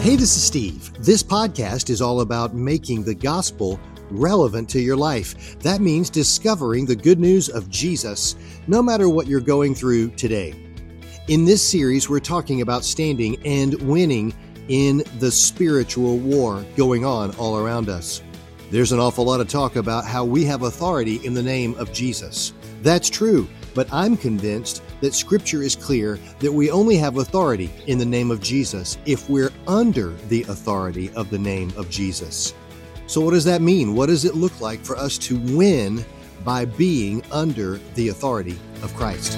Hey, this is Steve. This podcast is all about making the gospel relevant to your life. That means discovering the good news of Jesus, no matter what you're going through today. In this series, we're talking about standing and winning in the spiritual war going on all around us. There's an awful lot of talk about how we have authority in the name of Jesus. That's true, but I'm convinced that Scripture is clear that we only have authority in the name of Jesus if we're under the authority of the name of Jesus. So, what does that mean? What does it look like for us to win by being under the authority of Christ?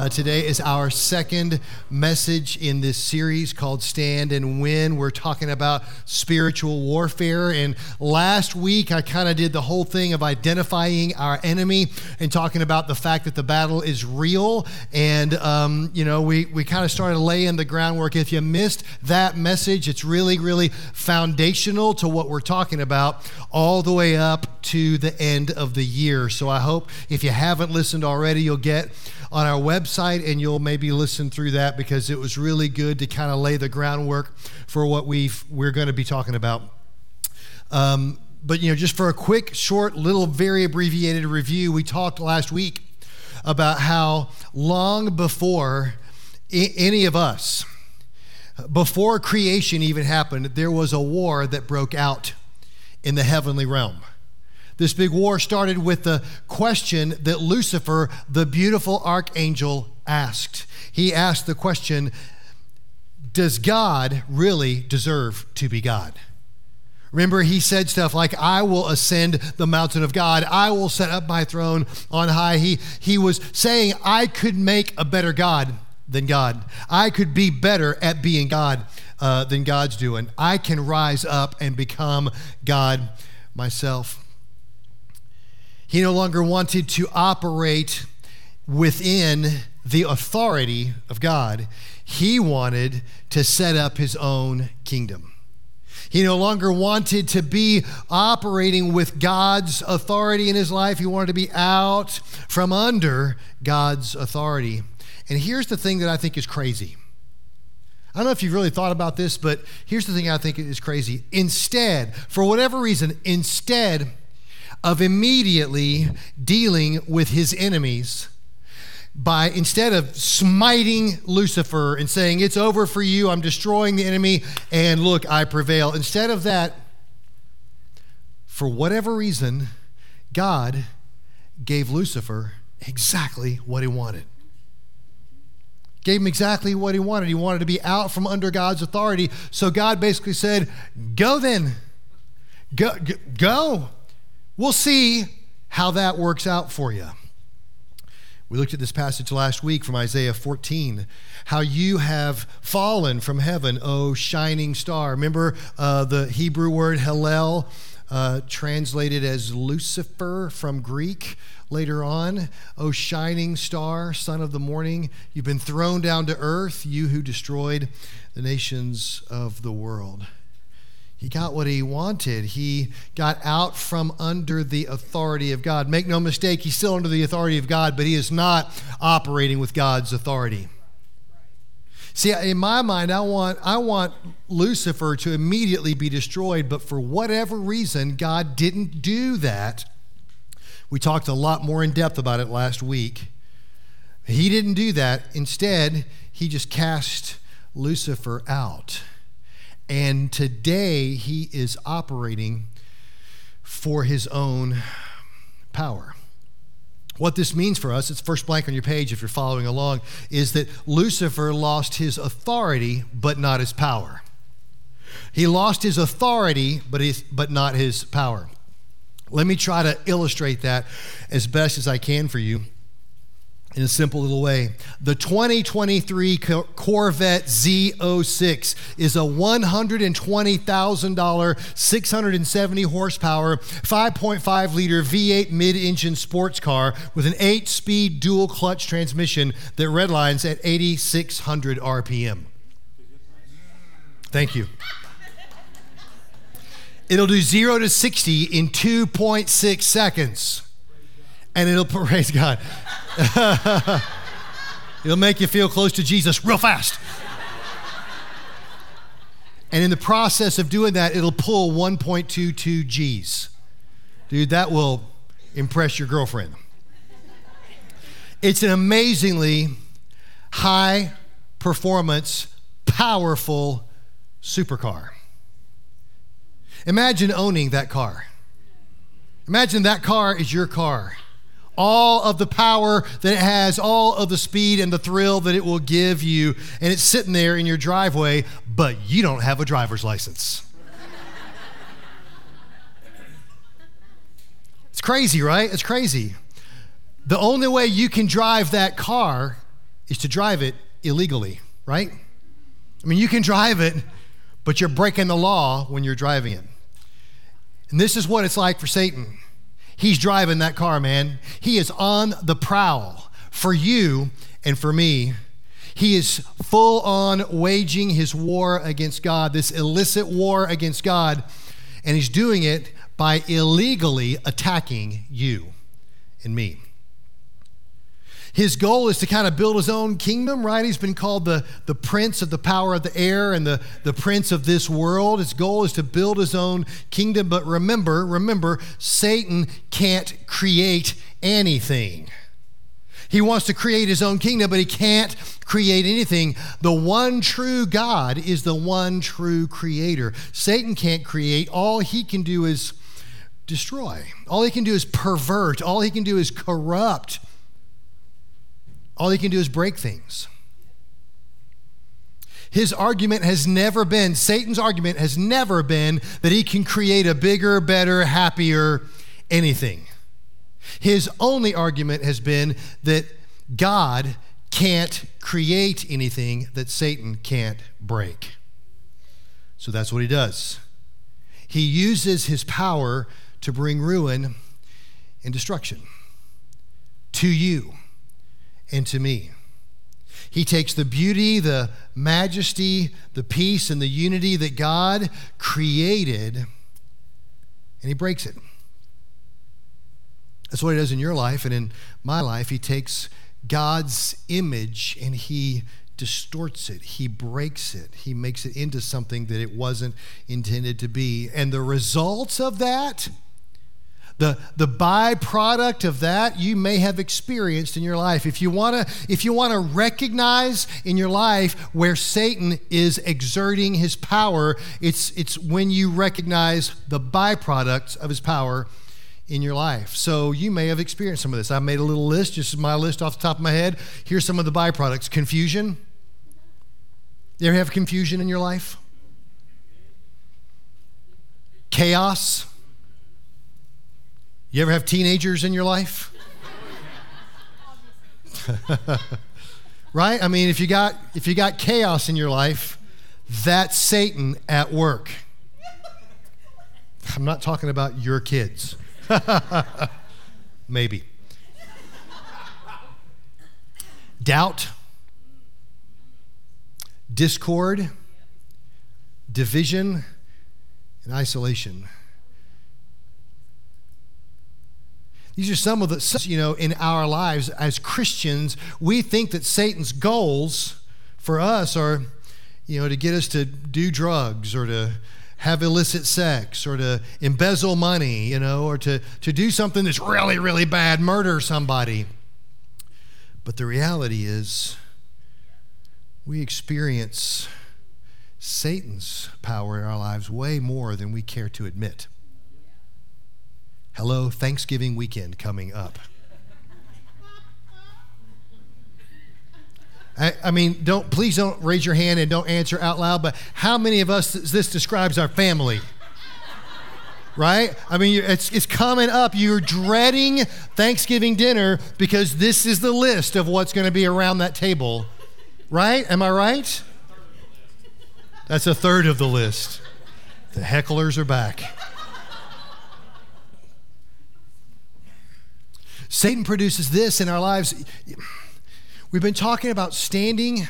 Uh, today is our second message in this series called Stand and Win. We're talking about spiritual warfare. And last week, I kind of did the whole thing of identifying our enemy and talking about the fact that the battle is real. And, um, you know, we, we kind of started laying the groundwork. If you missed that message, it's really, really foundational to what we're talking about all the way up to the end of the year. So I hope if you haven't listened already, you'll get on our website and you'll maybe listen through that because it was really good to kind of lay the groundwork for what we we're going to be talking about. Um, but you know, just for a quick, short, little, very abbreviated review, we talked last week about how long before I- any of us, before creation even happened, there was a war that broke out in the heavenly realm. This big war started with the question that Lucifer, the beautiful archangel, asked. He asked the question Does God really deserve to be God? Remember, he said stuff like, I will ascend the mountain of God. I will set up my throne on high. He, he was saying, I could make a better God than God. I could be better at being God uh, than God's doing. I can rise up and become God myself. He no longer wanted to operate within the authority of God. He wanted to set up his own kingdom. He no longer wanted to be operating with God's authority in his life. He wanted to be out from under God's authority. And here's the thing that I think is crazy. I don't know if you've really thought about this, but here's the thing I think is crazy. Instead, for whatever reason, instead of immediately dealing with his enemies by instead of smiting Lucifer and saying, It's over for you, I'm destroying the enemy, and look, I prevail. Instead of that, for whatever reason, God gave Lucifer exactly what he wanted. Gave him exactly what he wanted. He wanted to be out from under God's authority. So God basically said, Go then. Go. go. We'll see how that works out for you. We looked at this passage last week from Isaiah 14, how you have fallen from heaven, O shining star. Remember uh, the Hebrew word Hallel, uh, translated as Lucifer from Greek later on. O shining star, son of the morning, you've been thrown down to earth, you who destroyed the nations of the world. He got what he wanted. He got out from under the authority of God. Make no mistake, he's still under the authority of God, but he is not operating with God's authority. See, in my mind, I want, I want Lucifer to immediately be destroyed, but for whatever reason, God didn't do that. We talked a lot more in depth about it last week. He didn't do that. Instead, he just cast Lucifer out. And today he is operating for his own power. What this means for us, it's first blank on your page if you're following along, is that Lucifer lost his authority but not his power. He lost his authority but, his, but not his power. Let me try to illustrate that as best as I can for you in a simple little way. The 2023 Corvette Z06 is a $120,000, 670 horsepower, 5.5 liter V8 mid engine sports car with an 8 speed dual clutch transmission that redlines at 8,600 RPM. Thank you. It'll do 0 to 60 in 2.6 seconds. And it'll praise God. It'll make you feel close to Jesus real fast. And in the process of doing that, it'll pull 1.22 G's. Dude, that will impress your girlfriend. It's an amazingly high performance, powerful supercar. Imagine owning that car. Imagine that car is your car. All of the power that it has, all of the speed and the thrill that it will give you, and it's sitting there in your driveway, but you don't have a driver's license. it's crazy, right? It's crazy. The only way you can drive that car is to drive it illegally, right? I mean, you can drive it, but you're breaking the law when you're driving it. And this is what it's like for Satan. He's driving that car, man. He is on the prowl for you and for me. He is full on waging his war against God, this illicit war against God, and he's doing it by illegally attacking you and me. His goal is to kind of build his own kingdom, right? He's been called the, the prince of the power of the air and the, the prince of this world. His goal is to build his own kingdom. But remember, remember, Satan can't create anything. He wants to create his own kingdom, but he can't create anything. The one true God is the one true creator. Satan can't create. All he can do is destroy. All he can do is pervert. All he can do is corrupt. All he can do is break things. His argument has never been, Satan's argument has never been that he can create a bigger, better, happier anything. His only argument has been that God can't create anything that Satan can't break. So that's what he does. He uses his power to bring ruin and destruction to you and to me. He takes the beauty, the majesty, the peace, and the unity that God created, and he breaks it. That's what he does in your life and in my life. He takes God's image and he distorts it, he breaks it, he makes it into something that it wasn't intended to be. And the results of that the, the byproduct of that you may have experienced in your life. If you want to if you want to recognize in your life where Satan is exerting his power, it's it's when you recognize the byproducts of his power in your life. So you may have experienced some of this. I made a little list, just my list off the top of my head. Here's some of the byproducts. Confusion. You ever have confusion in your life? Chaos you ever have teenagers in your life? right? I mean, if you got if you got chaos in your life, that's Satan at work. I'm not talking about your kids. Maybe. Doubt, discord, division, and isolation. These are some of the, you know, in our lives as Christians, we think that Satan's goals for us are, you know, to get us to do drugs or to have illicit sex or to embezzle money, you know, or to, to do something that's really, really bad, murder somebody. But the reality is, we experience Satan's power in our lives way more than we care to admit. Hello, Thanksgiving weekend coming up. I, I, mean, don't please don't raise your hand and don't answer out loud. But how many of us this describes our family? Right? I mean, it's it's coming up. You're dreading Thanksgiving dinner because this is the list of what's going to be around that table. Right? Am I right? That's a third of the list. The hecklers are back. Satan produces this in our lives. We've been talking about standing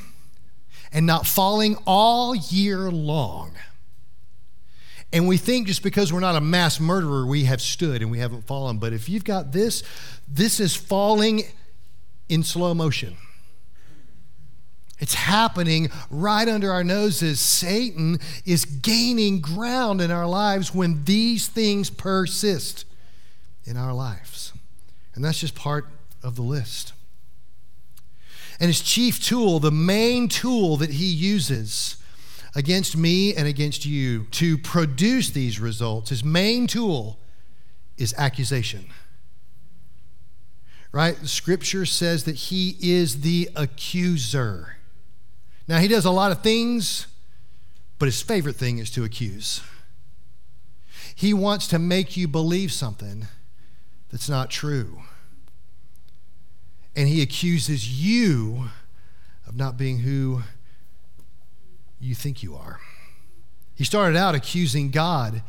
and not falling all year long. And we think just because we're not a mass murderer, we have stood and we haven't fallen. But if you've got this, this is falling in slow motion. It's happening right under our noses. Satan is gaining ground in our lives when these things persist in our lives. And that's just part of the list. And his chief tool, the main tool that he uses against me and against you to produce these results, his main tool is accusation. Right? Scripture says that he is the accuser. Now, he does a lot of things, but his favorite thing is to accuse. He wants to make you believe something that's not true. And he accuses you of not being who you think you are. He started out accusing God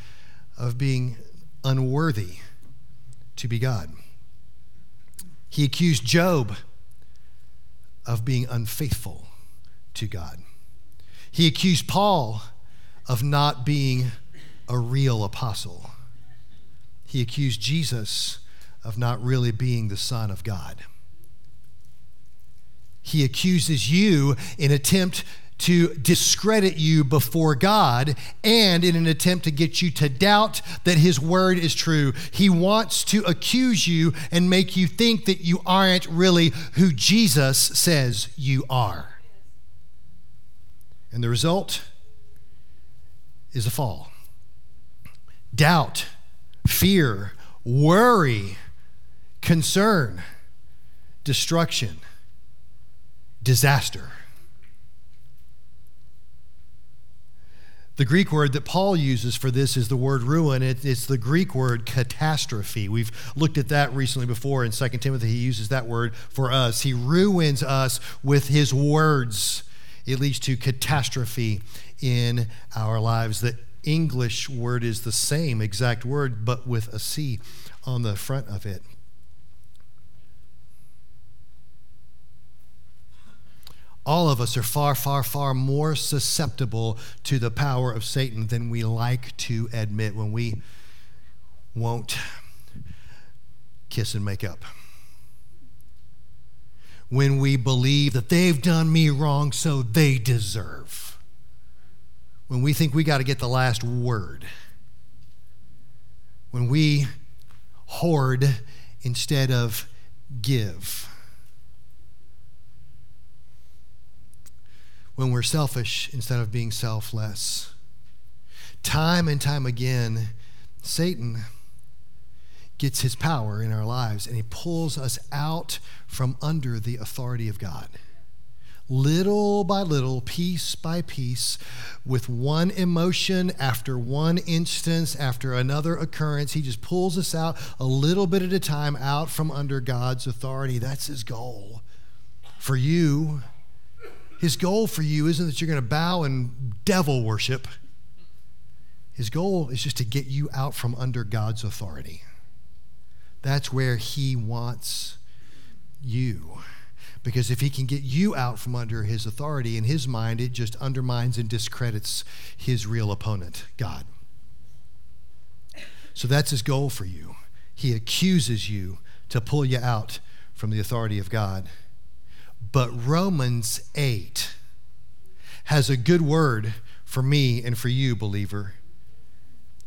of being unworthy to be God. He accused Job of being unfaithful to God. He accused Paul of not being a real apostle. He accused Jesus of not really being the Son of God. He accuses you in attempt to discredit you before God and in an attempt to get you to doubt that His word is true. He wants to accuse you and make you think that you aren't really who Jesus says you are. And the result is a fall. Doubt, fear, worry, concern, destruction, disaster. The Greek word that Paul uses for this is the word ruin. It, it's the Greek word catastrophe. We've looked at that recently before in 2 Timothy. He uses that word for us. He ruins us with his words. It leads to catastrophe in our lives. The English word is the same exact word, but with a C on the front of it. All of us are far, far, far more susceptible to the power of Satan than we like to admit when we won't kiss and make up. When we believe that they've done me wrong, so they deserve. When we think we got to get the last word. When we hoard instead of give when we're selfish instead of being selfless. Time and time again, Satan gets his power in our lives and he pulls us out from under the authority of God. Little by little, piece by piece, with one emotion after one instance after another occurrence, he just pulls us out a little bit at a time out from under God's authority. That's his goal for you his goal for you isn't that you're going to bow and devil worship. His goal is just to get you out from under God's authority. That's where He wants you. Because if He can get you out from under His authority, in His mind, it just undermines and discredits His real opponent, God. So that's His goal for you. He accuses you to pull you out from the authority of God. But Romans 8 has a good word for me and for you, believer.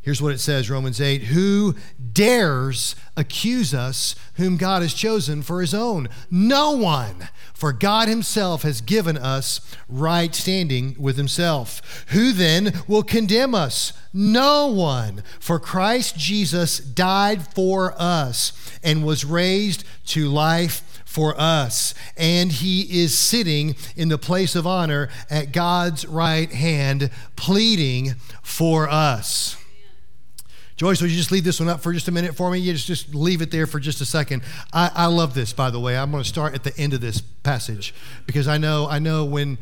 Here's what it says Romans 8 Who dares accuse us whom God has chosen for his own? No one. For God himself has given us right standing with himself. Who then will condemn us? No one. For Christ Jesus died for us and was raised to life for us. And he is sitting in the place of honor at God's right hand, pleading for us. Joyce, would you just leave this one up for just a minute for me? You just, just leave it there for just a second. I, I love this, by the way. I'm going to start at the end of this passage because I know, I know when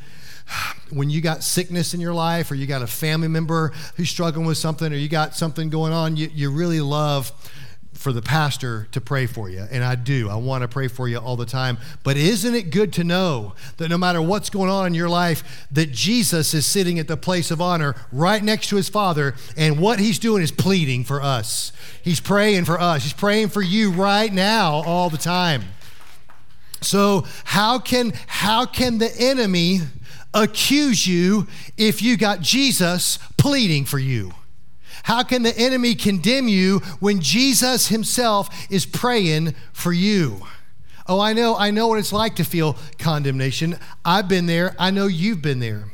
when you got sickness in your life or you got a family member who's struggling with something or you got something going on, you, you really love for the pastor to pray for you, and I do. I want to pray for you all the time. But isn't it good to know that no matter what's going on in your life, that Jesus is sitting at the place of honor right next to his Father, and what he's doing is pleading for us. He's praying for us. He's praying for you right now all the time. So how can how can the enemy accuse you if you got Jesus pleading for you? How can the enemy condemn you when Jesus himself is praying for you? Oh, I know, I know what it's like to feel condemnation. I've been there. I know you've been there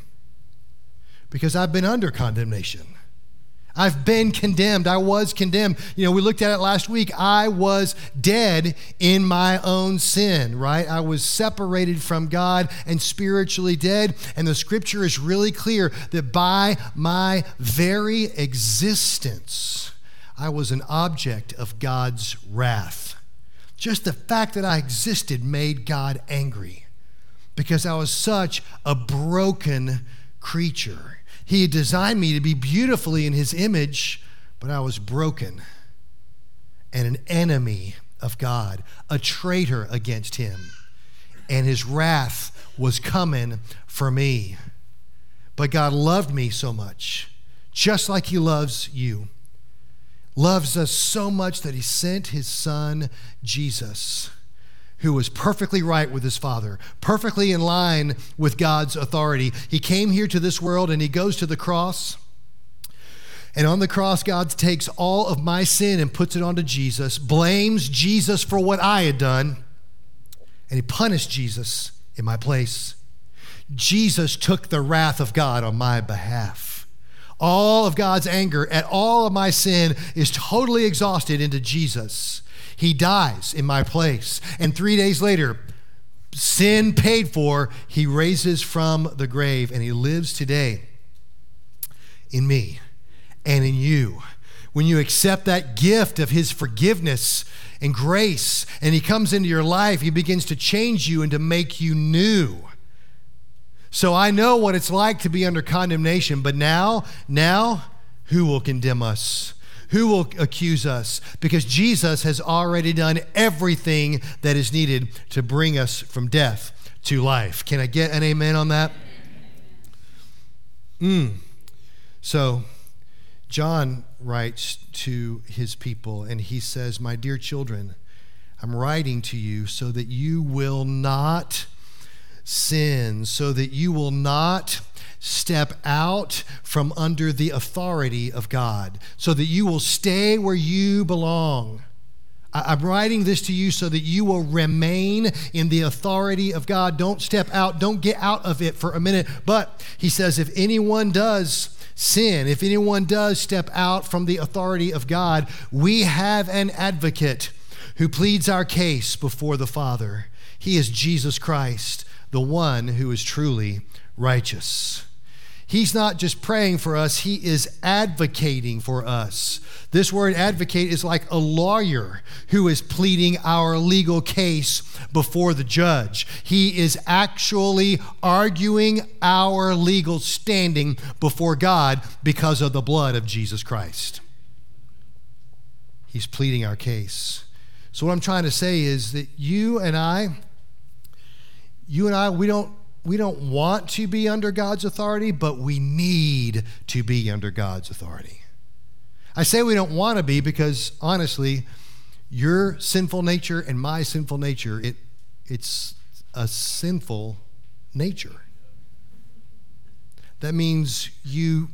because I've been under condemnation. I've been condemned. I was condemned. You know, we looked at it last week. I was dead in my own sin, right? I was separated from God and spiritually dead. And the scripture is really clear that by my very existence, I was an object of God's wrath. Just the fact that I existed made God angry because I was such a broken creature. He had designed me to be beautifully in His image, but I was broken and an enemy of God, a traitor against Him. And His wrath was coming for me. But God loved me so much, just like He loves you. Loves us so much that He sent His Son, Jesus who was perfectly right with his father, perfectly in line with God's authority. He came here to this world and he goes to the cross. And on the cross, God takes all of my sin and puts it onto Jesus, blames Jesus for what I had done, and he punished Jesus in my place. Jesus took the wrath of God on my behalf. All of God's anger at all of my sin is totally exhausted into Jesus. He dies in my place. And three days later, sin paid for, he raises from the grave and he lives today in me and in you. When you accept that gift of his forgiveness and grace, and he comes into your life, he begins to change you and to make you new. So I know what it's like to be under condemnation, but now, now, who will condemn us? Who will accuse us? Because Jesus has already done everything that is needed to bring us from death to life. Can I get an amen on that? Mm. So, John writes to his people and he says, My dear children, I'm writing to you so that you will not sin, so that you will not step out from under the authority of God so that you will stay where you belong. I'm writing this to you so that you will remain in the authority of God. Don't step out, don't get out of it for a minute. But he says, if anyone does sin, if anyone does step out from the authority of God, we have an advocate who pleads our case before the Father. He is Jesus Christ, the one who is truly righteous. He's not just praying for us, he is advocating for us. This word advocate is like a lawyer who is pleading our legal case before the judge. He is actually arguing our legal standing before God because of the blood of Jesus Christ. He's pleading our case. So, what I'm trying to say is that you and I, you and I, we don't we don't want to be under God's authority, but we need to be under God's authority. I say we don't want to be because honestly, your sinful nature and my sinful nature, it, it's a sinful nature. That means you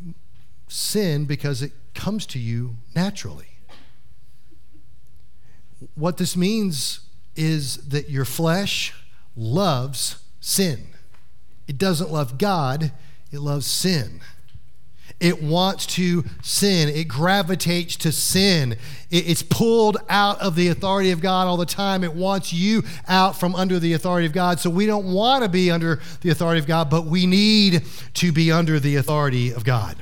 sin because it comes to you naturally. What this means is that your flesh loves sin. It doesn't love God, it loves sin. It wants to sin. It gravitates to sin. It's pulled out of the authority of God all the time. It wants you out from under the authority of God. So we don't want to be under the authority of God, but we need to be under the authority of God.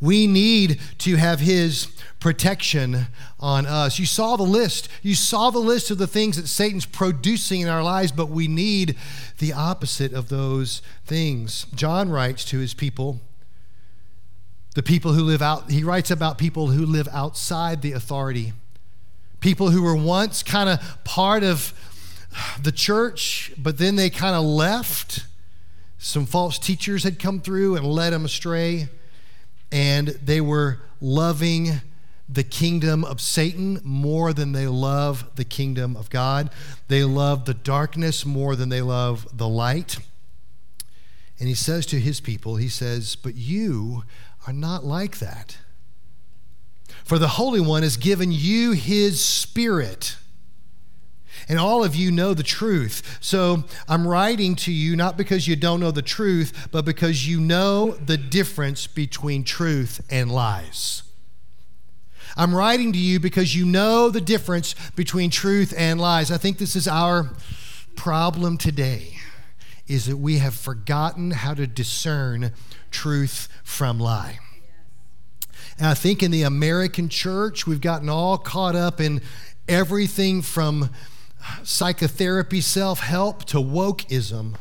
We need to have His protection on us. You saw the list. You saw the list of the things that Satan's producing in our lives, but we need the opposite of those things. John writes to his people, the people who live out, he writes about people who live outside the authority, people who were once kind of part of the church, but then they kind of left. Some false teachers had come through and led them astray, and they were loving the kingdom of Satan more than they love the kingdom of God. They love the darkness more than they love the light. And he says to his people, he says, But you are not like that. For the Holy One has given you his spirit and all of you know the truth. So I'm writing to you not because you don't know the truth, but because you know the difference between truth and lies. I'm writing to you because you know the difference between truth and lies. I think this is our problem today is that we have forgotten how to discern truth from lie. And I think in the American church, we've gotten all caught up in everything from psychotherapy, self help to wokeism.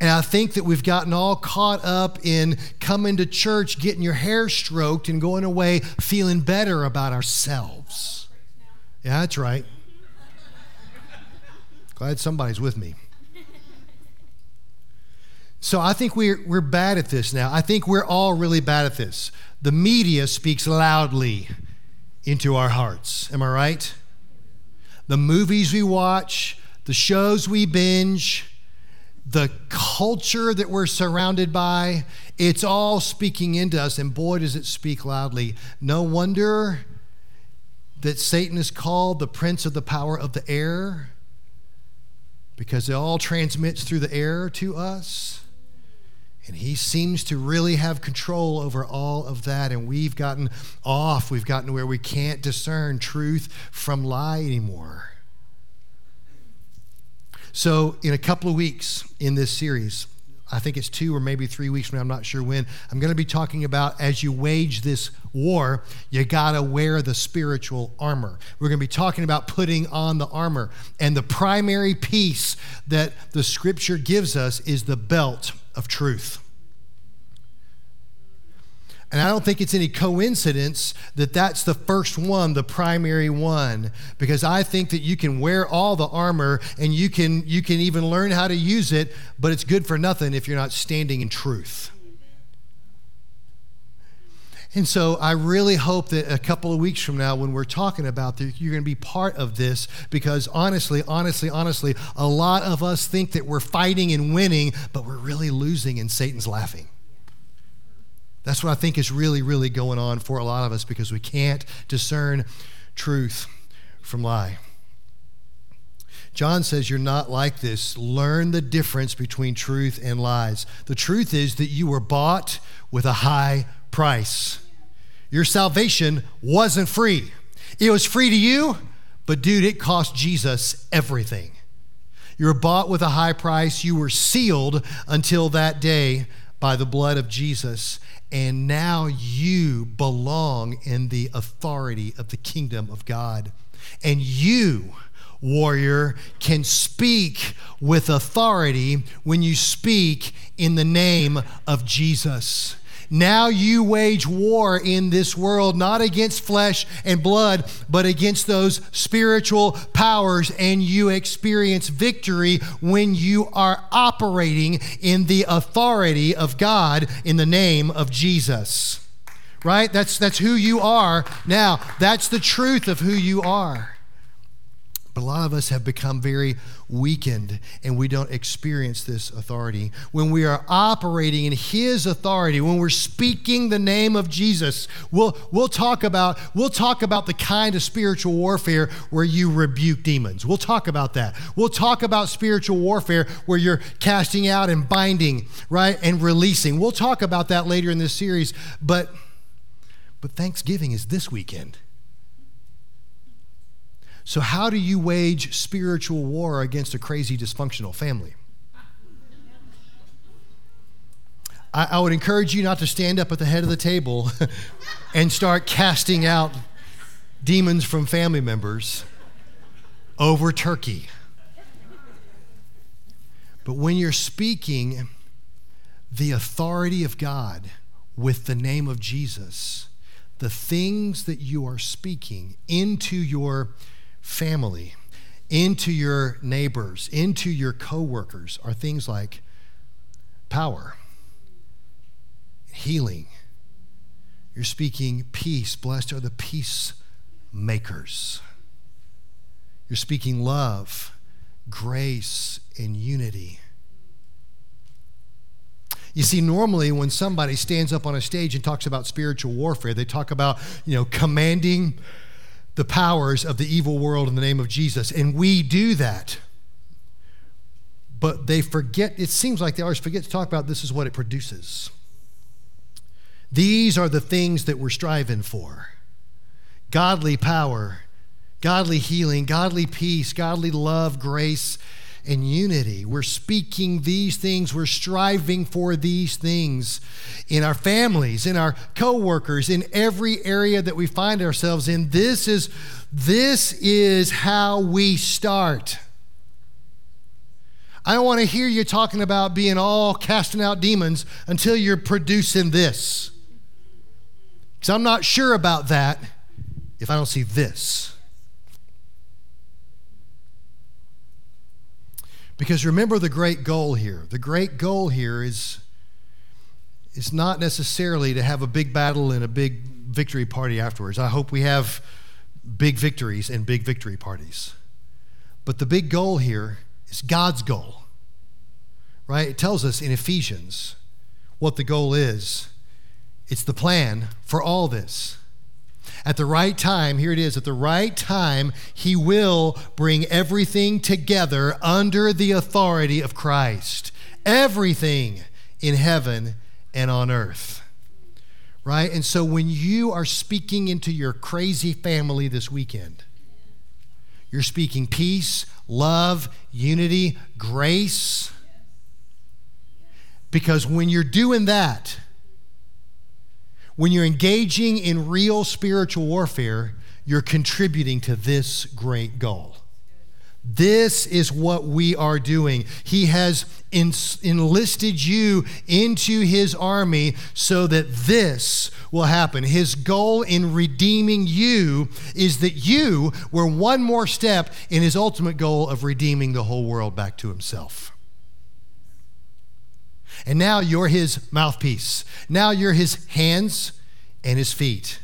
And I think that we've gotten all caught up in coming to church, getting your hair stroked, and going away feeling better about ourselves. Yeah, that's right. Glad somebody's with me. So I think we're, we're bad at this now. I think we're all really bad at this. The media speaks loudly into our hearts. Am I right? The movies we watch, the shows we binge, the culture that we're surrounded by, it's all speaking into us. And boy, does it speak loudly. No wonder that Satan is called the prince of the power of the air because it all transmits through the air to us. And he seems to really have control over all of that. And we've gotten off. We've gotten to where we can't discern truth from lie anymore. So, in a couple of weeks in this series, I think it's two or maybe three weeks from now, I'm not sure when, I'm going to be talking about as you wage this war, you got to wear the spiritual armor. We're going to be talking about putting on the armor. And the primary piece that the scripture gives us is the belt of truth. And I don't think it's any coincidence that that's the first one, the primary one, because I think that you can wear all the armor and you can you can even learn how to use it, but it's good for nothing if you're not standing in truth. And so I really hope that a couple of weeks from now, when we're talking about this, you're going to be part of this because honestly, honestly, honestly, a lot of us think that we're fighting and winning, but we're really losing and Satan's laughing. That's what I think is really, really going on for a lot of us because we can't discern truth from lie. John says you're not like this. Learn the difference between truth and lies. The truth is that you were bought with a high price. Your salvation wasn't free. It was free to you, but dude, it cost Jesus everything. You were bought with a high price. You were sealed until that day by the blood of Jesus. And now you belong in the authority of the kingdom of God. And you, warrior, can speak with authority when you speak in the name of Jesus. Now you wage war in this world, not against flesh and blood, but against those spiritual powers, and you experience victory when you are operating in the authority of God in the name of Jesus. Right? That's, that's who you are. Now, that's the truth of who you are. But a lot of us have become very weakened and we don't experience this authority. When we are operating in His authority, when we're speaking the name of Jesus, we'll, we'll, talk about, we'll talk about the kind of spiritual warfare where you rebuke demons. We'll talk about that. We'll talk about spiritual warfare where you're casting out and binding, right, and releasing. We'll talk about that later in this series. But, but Thanksgiving is this weekend. So, how do you wage spiritual war against a crazy, dysfunctional family? I, I would encourage you not to stand up at the head of the table and start casting out demons from family members over turkey. But when you're speaking the authority of God with the name of Jesus, the things that you are speaking into your family, into your neighbors, into your coworkers are things like power, healing, You're speaking peace. Blessed are the peacemakers. You're speaking love, grace, and unity. You see, normally when somebody stands up on a stage and talks about spiritual warfare, they talk about, you know, commanding the powers of the evil world in the name of Jesus. And we do that. But they forget, it seems like they always forget to talk about this is what it produces. These are the things that we're striving for godly power, godly healing, godly peace, godly love, grace, and unity. We're speaking these things, we're striving for these things in our families, in our coworkers, in every area that we find ourselves in. This is this is how we start. I don't want to hear you talking about being all casting out demons until you're producing this. Because I'm not sure about that if I don't see this. Because remember the great goal here. The great goal here is, is not necessarily to have a big battle and a big victory party afterwards. I hope we have big victories and big victory parties. But the big goal here is God's goal, right? It tells us in Ephesians what the goal is. It's the plan for all this. At the right time, here it is, at the right time, he will bring everything together under the authority of Christ. Everything in heaven and on earth. Right? And so when you are speaking into your crazy family this weekend, you're speaking peace, love, unity, grace. Because when you're doing that, when you're engaging in real spiritual warfare, you're contributing to this great goal. This is what we are doing. He has enlisted you into his army so that this will happen. His goal in redeeming you is that you were one more step in his ultimate goal of redeeming the whole world back to himself. And now you're his mouthpiece. Now you're his hands and his feet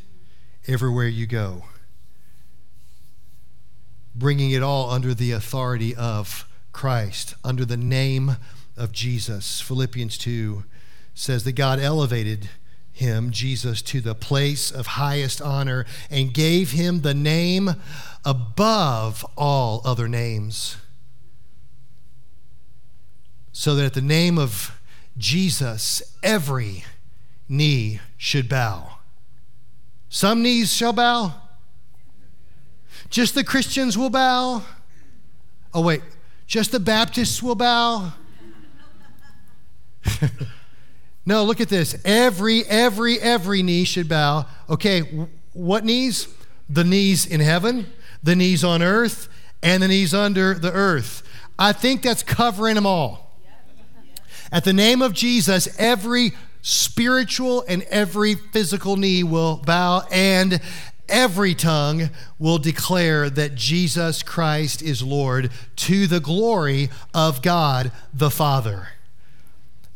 everywhere you go. Bringing it all under the authority of Christ, under the name of Jesus. Philippians 2 says that God elevated him, Jesus, to the place of highest honor and gave him the name above all other names. So that at the name of Jesus, every knee should bow. Some knees shall bow. Just the Christians will bow. Oh, wait, just the Baptists will bow. no, look at this. Every, every, every knee should bow. Okay, what knees? The knees in heaven, the knees on earth, and the knees under the earth. I think that's covering them all. At the name of Jesus, every spiritual and every physical knee will bow, and every tongue will declare that Jesus Christ is Lord to the glory of God the Father.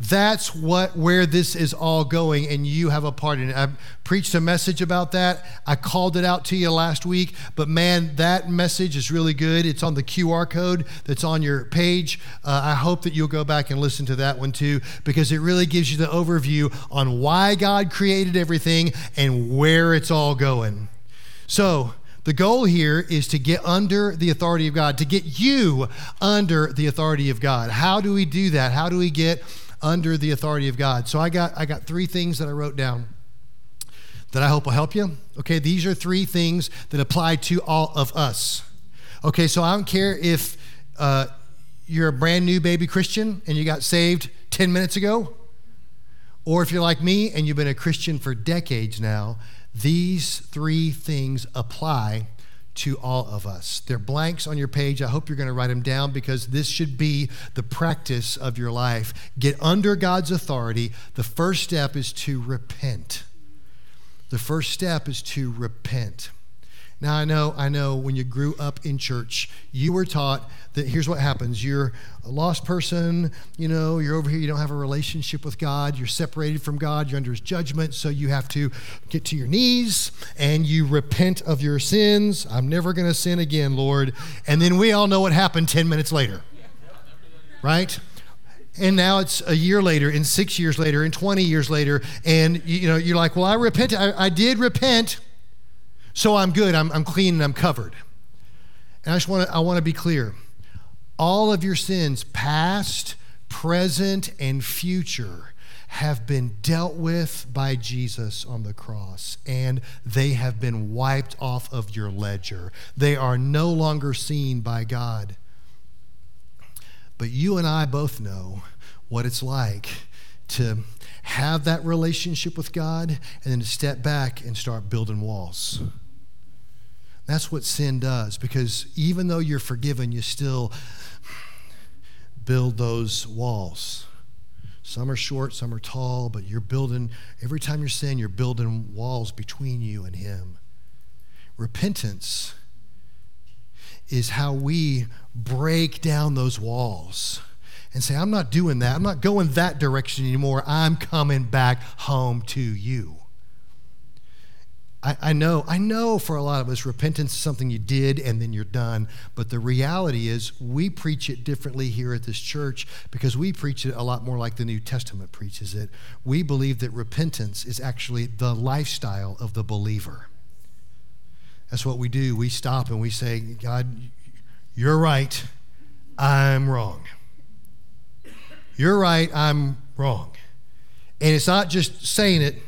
That's what where this is all going, and you have a part in it. I preached a message about that. I called it out to you last week, but man, that message is really good. It's on the QR code that's on your page. Uh, I hope that you'll go back and listen to that one too, because it really gives you the overview on why God created everything and where it's all going. So, the goal here is to get under the authority of God, to get you under the authority of God. How do we do that? How do we get under the authority of God. So I got I got three things that I wrote down that I hope will help you. Okay, these are three things that apply to all of us. Okay, so I don't care if uh, you're a brand new baby Christian and you got saved 10 minutes ago, or if you're like me and you've been a Christian for decades now, these three things apply to all of us. They're blanks on your page. I hope you're going to write them down because this should be the practice of your life. Get under God's authority. The first step is to repent. The first step is to repent. Now, I know, I know when you grew up in church, you were taught that here's what happens. You're a lost person, you know, you're over here, you don't have a relationship with God, you're separated from God, you're under his judgment, so you have to get to your knees and you repent of your sins. I'm never going to sin again, Lord. And then we all know what happened 10 minutes later. Right? and now it's a year later and six years later and 20 years later and you know you're like well i repent i, I did repent so I'm good, I'm, I'm clean, and I'm covered. And I just want to I want to be clear. All of your sins, past, present, and future, have been dealt with by Jesus on the cross, and they have been wiped off of your ledger. They are no longer seen by God. But you and I both know what it's like to have that relationship with God and then to step back and start building walls. That's what sin does because even though you're forgiven, you still build those walls. Some are short, some are tall, but you're building, every time you're sin, you're building walls between you and Him. Repentance is how we break down those walls and say, I'm not doing that. I'm not going that direction anymore. I'm coming back home to you. I, I, know, I know for a lot of us, repentance is something you did and then you're done. But the reality is, we preach it differently here at this church because we preach it a lot more like the New Testament preaches it. We believe that repentance is actually the lifestyle of the believer. That's what we do. We stop and we say, God, you're right, I'm wrong. You're right, I'm wrong. And it's not just saying it, it,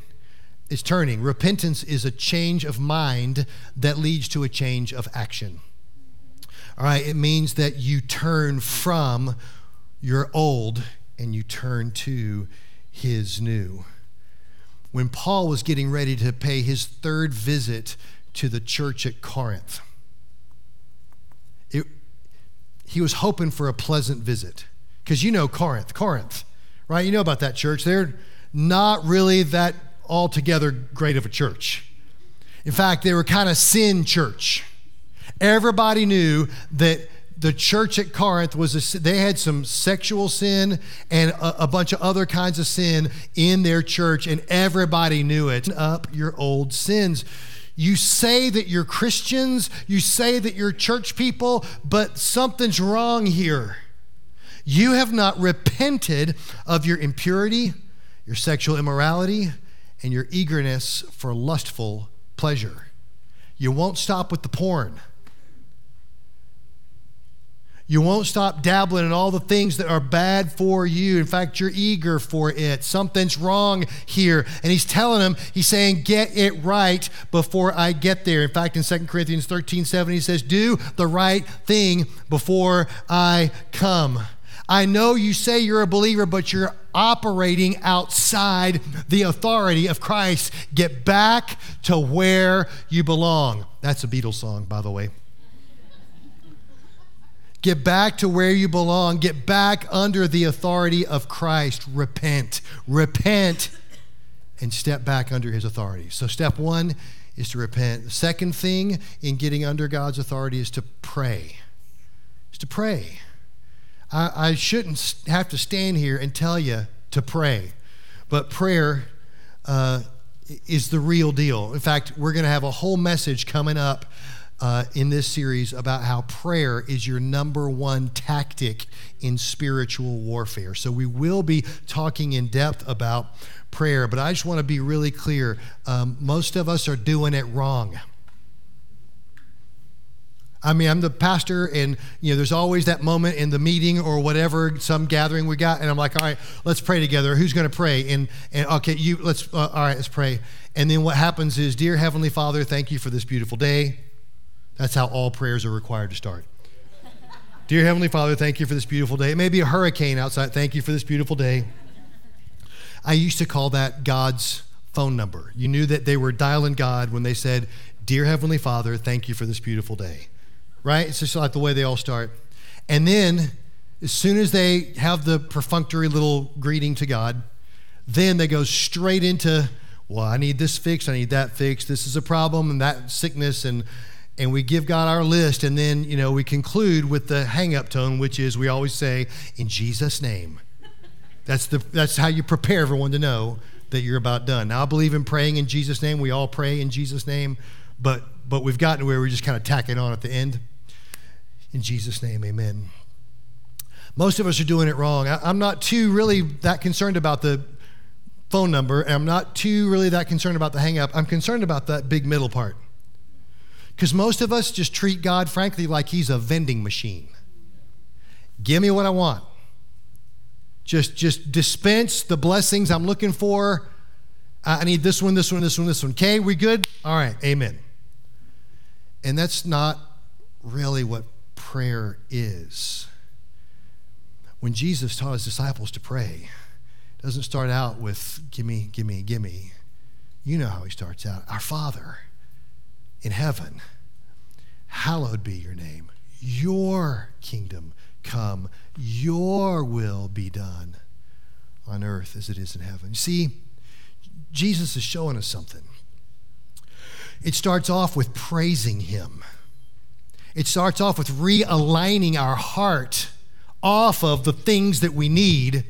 is turning. Repentance is a change of mind that leads to a change of action. All right, it means that you turn from your old and you turn to his new. When Paul was getting ready to pay his third visit to the church at Corinth, it, he was hoping for a pleasant visit. Because you know Corinth, Corinth, right? You know about that church. They're not really that altogether great of a church. In fact, they were kind of sin church. Everybody knew that the church at Corinth was a, they had some sexual sin and a, a, bunch of other kinds of sin in their church, and everybody knew it. Up your old sins. You say that you're Christians, you say that you're church people, but something's wrong here. You have not repented of your impurity, your sexual immorality, and your eagerness for lustful pleasure. You won't stop with the porn. You won't stop dabbling in all the things that are bad for you. In fact, you're eager for it. Something's wrong here. And he's telling them, he's saying, get it right before I get there. In fact, in 2 Corinthians 13 7, he says, do the right thing before I come. I know you say you're a believer, but you're operating outside the authority of Christ. Get back to where you belong. That's a Beatles song, by the way. Get back to where you belong. Get back under the authority of Christ. Repent. Repent and step back under his authority. So, step one is to repent. The second thing in getting under God's authority is to pray. Is to pray. I, I shouldn't have to stand here and tell you to pray, but prayer uh, is the real deal. In fact, we're going to have a whole message coming up uh, in this series about how prayer is your number one tactic in spiritual warfare. So we will be talking in depth about prayer, but I just want to be really clear. Um, most of us are doing it wrong. I mean, I'm the pastor, and you know, there's always that moment in the meeting or whatever, some gathering we got, and I'm like, all right, let's pray together. Who's going to pray? And and okay, you let's uh, all right, let's pray. And then what happens is, dear Heavenly Father, thank you for this beautiful day. That's how all prayers are required to start. dear Heavenly Father, thank you for this beautiful day. It may be a hurricane outside. Thank you for this beautiful day. I used to call that God's phone number. You knew that they were dialing God when they said, Dear Heavenly Father, thank you for this beautiful day right? It's just like the way they all start. And then, as soon as they have the perfunctory little greeting to God, then they go straight into, well, I need this fixed, I need that fixed, this is a problem, and that sickness, and and we give God our list, and then, you know, we conclude with the hang up tone, which is we always say, in Jesus' name. That's, the, that's how you prepare everyone to know that you're about done. Now, I believe in praying in Jesus' name. We all pray in Jesus' name, but, but we've gotten to where we're just kind of tack it on at the end. In Jesus' name, amen. Most of us are doing it wrong. I, I'm not too really that concerned about the phone number, and I'm not too really that concerned about the hang up. I'm concerned about that big middle part. Because most of us just treat God, frankly, like He's a vending machine. Give me what I want. Just, just dispense the blessings I'm looking for. I need this one, this one, this one, this one. Okay, we good? All right, amen. And that's not really what prayer is. When Jesus taught his disciples to pray, it doesn't start out with gimme, gimme, gimme. You know how he starts out. Our Father in heaven, hallowed be your name. Your kingdom come, your will be done on earth as it is in heaven. See, Jesus is showing us something. It starts off with praising him. It starts off with realigning our heart off of the things that we need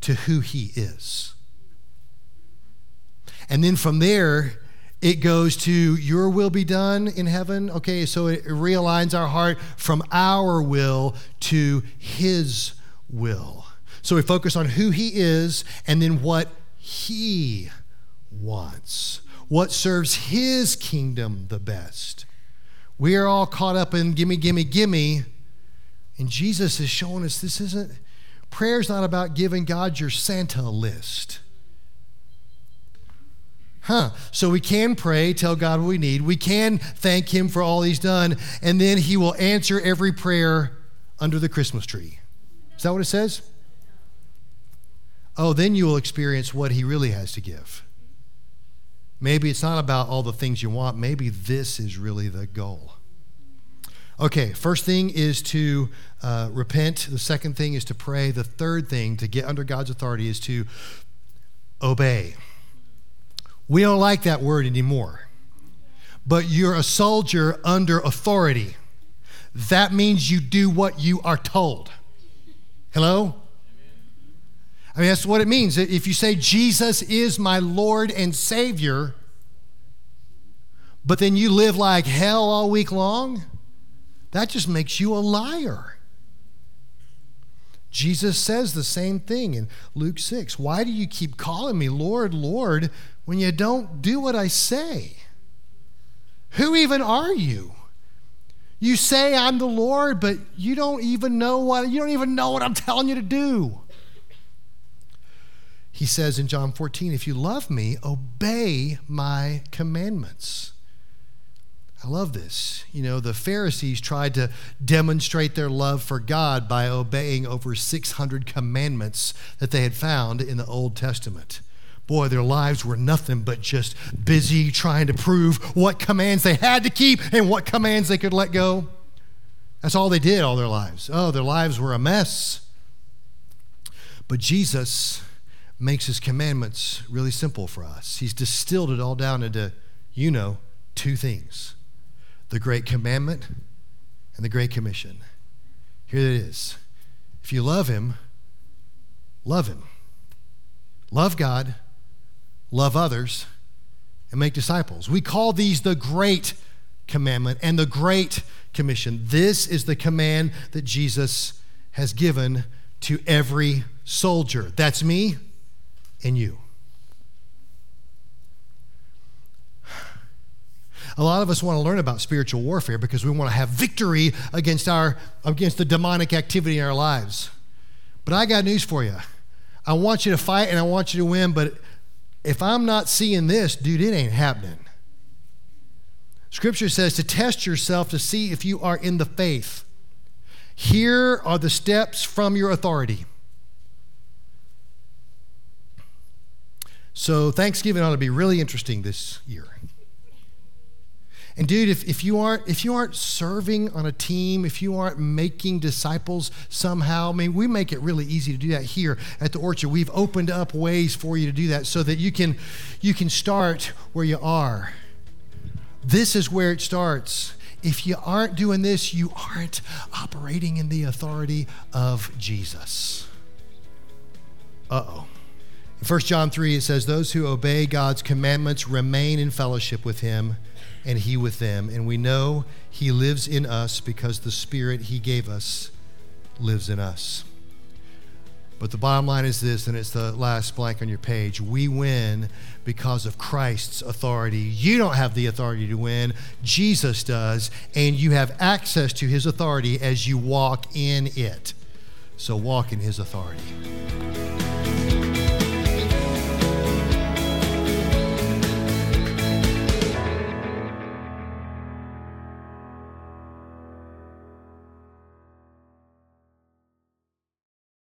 to who he is. And then from there, it goes to your will be done in heaven. Okay, so it realigns our heart from our will to his will. So we focus on who he is and then what he wants, what serves his kingdom the best. We are all caught up in gimme, gimme, gimme. And Jesus is showing us this isn't, prayer's not about giving God your Santa list. Huh. So we can pray, tell God what we need. We can thank Him for all He's done, and then He will answer every prayer under the Christmas tree. Is that what it says? Oh, then you will experience what He really has to give. Maybe it's not about all the things you want, maybe this is really the goal. Okay, first thing is to uh, repent. The second thing is to pray. The third thing to get under God's authority is to obey. We don't like that word anymore. But you're a soldier under authority. That means you do what you are told. Hello? I mean, that's what it means. If you say, Jesus is my Lord and Savior, but then you live like hell all week long, that just makes you a liar. Jesus says the same thing in Luke 6. Why do you keep calling me Lord, Lord, when you don't do what I say? Who even are you? You say I'm the Lord, but you don't even know what you don't even know what I'm telling you to do. He says in John 14, if you love me, obey my commandments. I love this. You know, the Pharisees tried to demonstrate their love for God by obeying over 600 commandments that they had found in the Old Testament boy, their lives were nothing but just busy trying to prove what commands they had to keep and what commands they could let go. That's all they did all their lives. Oh, their lives were a mess. But Jesus makes his commandments really simple for us. He's distilled it all down into, you know, two things the Great Commandment and the Great Commission. Here it is. If you love him, love him. Love God love others, and make disciples. We call these the Great Commandment and the Great Commission. This is the command that Jesus has given to every soldier. That's me and you. A lot of us want to learn about spiritual warfare because we want to have victory against our against the demonic activity in our lives. But I got news for you. I want you to fight and I want you to win, but if I'm not seeing this, dude, it ain't happening. Scripture says to test yourself to see if you are in the faith. Here are the steps from your authority. So, Thanksgiving ought to be really interesting this year. And dude, if, if you aren't if you aren't serving on a team, if you aren't making disciples somehow, I mean, we make it really easy to do that here at the orchard. We've opened up ways for you to do that so that you can you can start where you are. This is where it starts if you aren't doing this, you aren't operating in the authority of Jesus. Uh oh. In 1 John 3, it says, Those who obey God's commandments remain in fellowship with him, and he with them. And we know he lives in us because the Spirit he gave us lives in us. But the bottom line is this, and it's the last blank on your page. We win because of Christ's authority. You don't have the authority to win, Jesus does, and you have access to his authority as you walk in it. So walk in his authority.